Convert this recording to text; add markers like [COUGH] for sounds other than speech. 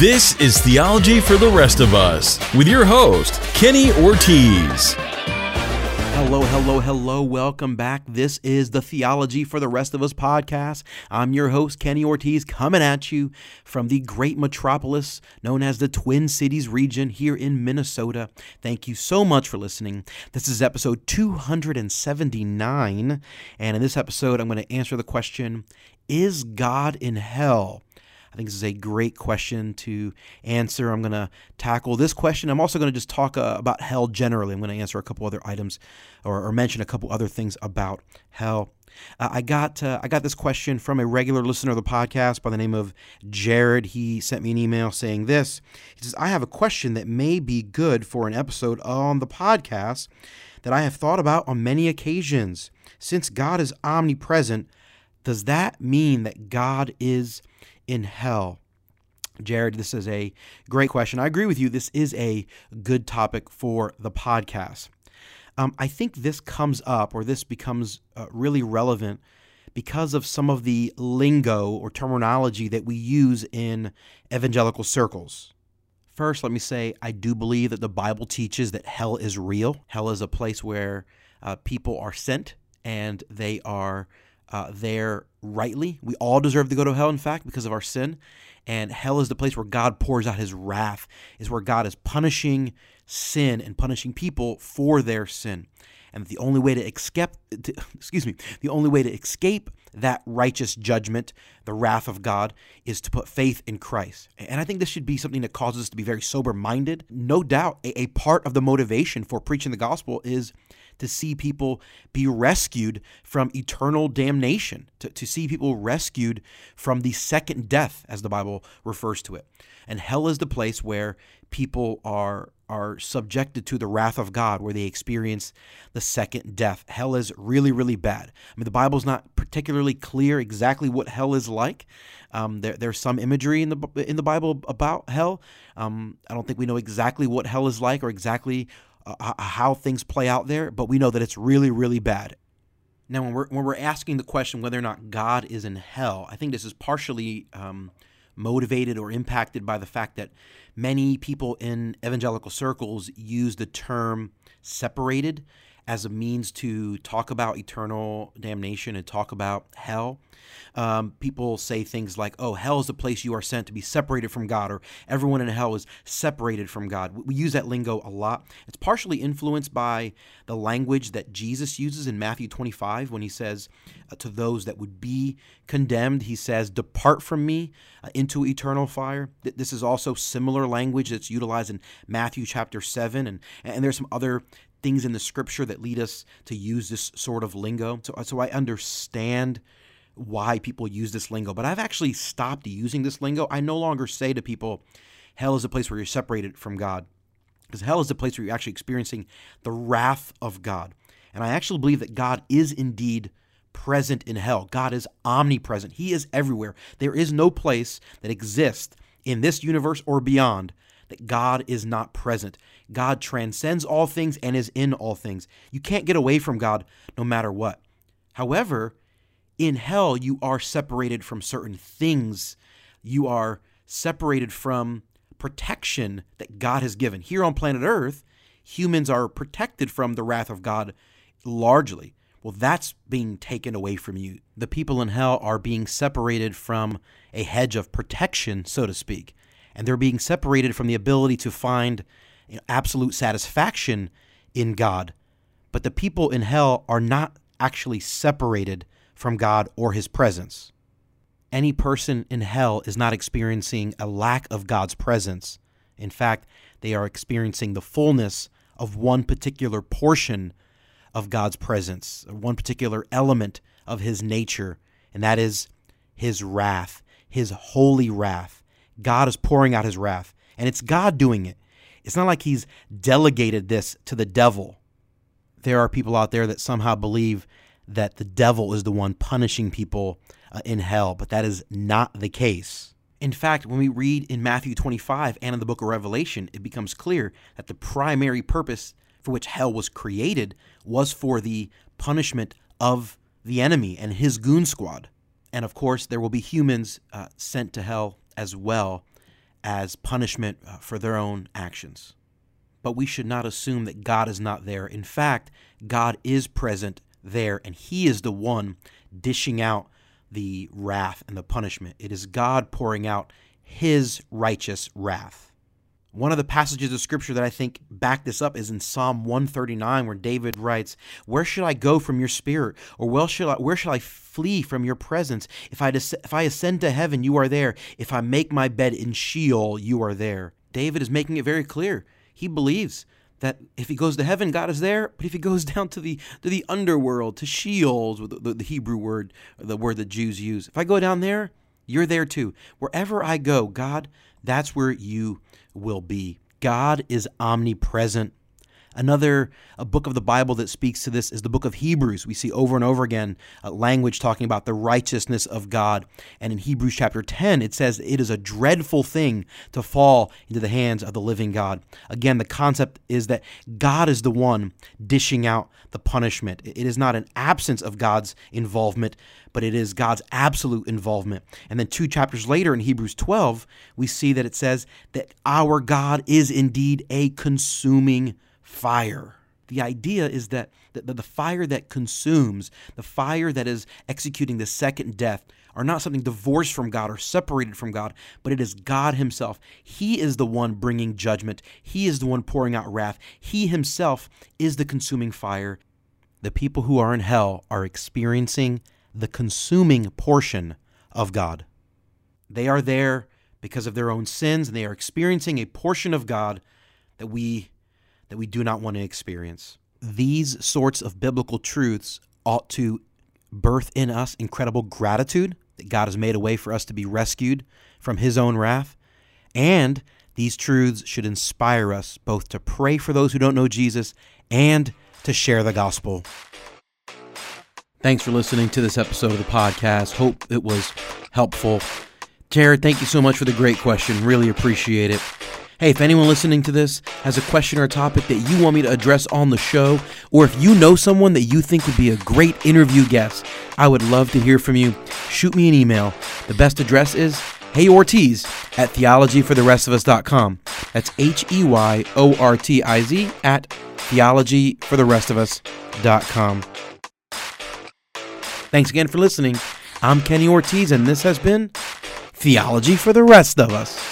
This is Theology for the Rest of Us with your host, Kenny Ortiz. Hello, hello, hello. Welcome back. This is the Theology for the Rest of Us podcast. I'm your host, Kenny Ortiz, coming at you from the great metropolis known as the Twin Cities region here in Minnesota. Thank you so much for listening. This is episode 279. And in this episode, I'm going to answer the question Is God in hell? I think this is a great question to answer. I'm going to tackle this question. I'm also going to just talk uh, about hell generally. I'm going to answer a couple other items or, or mention a couple other things about hell. Uh, I got uh, I got this question from a regular listener of the podcast by the name of Jared. He sent me an email saying this. He says, "I have a question that may be good for an episode on the podcast that I have thought about on many occasions. Since God is omnipresent, does that mean that God is in hell? Jared, this is a great question. I agree with you. This is a good topic for the podcast. Um, I think this comes up or this becomes uh, really relevant because of some of the lingo or terminology that we use in evangelical circles. First, let me say I do believe that the Bible teaches that hell is real. Hell is a place where uh, people are sent and they are uh, there rightly. We all deserve to go to hell, in fact, because of our sin. And hell is the place where God pours out his wrath, is where God is punishing sin and punishing people for their sin. And the only way to escape, to, [LAUGHS] excuse me, the only way to escape that righteous judgment, the wrath of God, is to put faith in Christ. And I think this should be something that causes us to be very sober minded. No doubt, a, a part of the motivation for preaching the gospel is to see people be rescued from eternal damnation, to, to see people rescued from the second death, as the Bible refers to it. And hell is the place where people are are subjected to the wrath of God, where they experience the second death. Hell is really, really bad. I mean, the Bible's not particularly clear exactly what hell is like. Um, there, there's some imagery in the in the Bible about hell. Um, I don't think we know exactly what hell is like or exactly uh, how things play out there, but we know that it's really, really bad. Now, when we're when we're asking the question whether or not God is in hell, I think this is partially um, motivated or impacted by the fact that many people in evangelical circles use the term separated as a means to talk about eternal damnation and talk about hell. Um, people say things like, oh, hell is the place you are sent to be separated from God, or everyone in hell is separated from God. We use that lingo a lot. It's partially influenced by the language that Jesus uses in Matthew 25 when he says uh, to those that would be condemned, he says, Depart from me uh, into eternal fire. This is also similar language that's utilized in Matthew chapter 7, and, and there's some other things in the scripture that lead us to use this sort of lingo. So, so I understand why people use this lingo, but I've actually stopped using this lingo. I no longer say to people, hell is a place where you're separated from God. Because hell is the place where you're actually experiencing the wrath of God. And I actually believe that God is indeed present in hell. God is omnipresent, He is everywhere. There is no place that exists in this universe or beyond that God is not present. God transcends all things and is in all things. You can't get away from God no matter what. However, in hell, you are separated from certain things. You are separated from protection that God has given. Here on planet Earth, humans are protected from the wrath of God largely. Well, that's being taken away from you. The people in hell are being separated from a hedge of protection, so to speak and they're being separated from the ability to find you know, absolute satisfaction in God. But the people in hell are not actually separated from God or his presence. Any person in hell is not experiencing a lack of God's presence. In fact, they are experiencing the fullness of one particular portion of God's presence, one particular element of his nature, and that is his wrath, his holy wrath. God is pouring out his wrath, and it's God doing it. It's not like he's delegated this to the devil. There are people out there that somehow believe that the devil is the one punishing people uh, in hell, but that is not the case. In fact, when we read in Matthew 25 and in the book of Revelation, it becomes clear that the primary purpose for which hell was created was for the punishment of the enemy and his goon squad. And of course, there will be humans uh, sent to hell as well as punishment uh, for their own actions. But we should not assume that God is not there. In fact, God is present there, and He is the one dishing out the wrath and the punishment. It is God pouring out His righteous wrath. One of the passages of scripture that I think back this up is in Psalm 139 where David writes, "Where should I go from your spirit or where shall I where shall I flee from your presence? If I des- if I ascend to heaven, you are there. If I make my bed in Sheol, you are there." David is making it very clear. He believes that if he goes to heaven, God is there. But if he goes [LAUGHS] down to the to the underworld, to Sheol, the, the, the Hebrew word, the word that Jews use, if I go down there, you're there too. Wherever I go, God, that's where you will be. God is omnipresent. Another a book of the Bible that speaks to this is the book of Hebrews. We see over and over again uh, language talking about the righteousness of God. And in Hebrews chapter 10, it says it is a dreadful thing to fall into the hands of the living God. Again, the concept is that God is the one dishing out the punishment. It is not an absence of God's involvement, but it is God's absolute involvement. And then two chapters later in Hebrews 12, we see that it says that our God is indeed a consuming fire. The idea is that the, the fire that consumes, the fire that is executing the second death, are not something divorced from God or separated from God, but it is God Himself. He is the one bringing judgment, He is the one pouring out wrath. He Himself is the consuming fire. The people who are in hell are experiencing the consuming portion of God. They are there because of their own sins, and they are experiencing a portion of God that we that we do not want to experience. These sorts of biblical truths ought to birth in us incredible gratitude that God has made a way for us to be rescued from his own wrath. And these truths should inspire us both to pray for those who don't know Jesus and to share the gospel. Thanks for listening to this episode of the podcast. Hope it was helpful. Jared, thank you so much for the great question. Really appreciate it. Hey, if anyone listening to this has a question or a topic that you want me to address on the show, or if you know someone that you think would be a great interview guest, I would love to hear from you. Shoot me an email. The best address is Hey Ortiz at theologyfortherestofus.com. That's H E Y O R T I Z at theologyfortherestofus.com. Thanks again for listening. I'm Kenny Ortiz, and this has been Theology for the Rest of Us.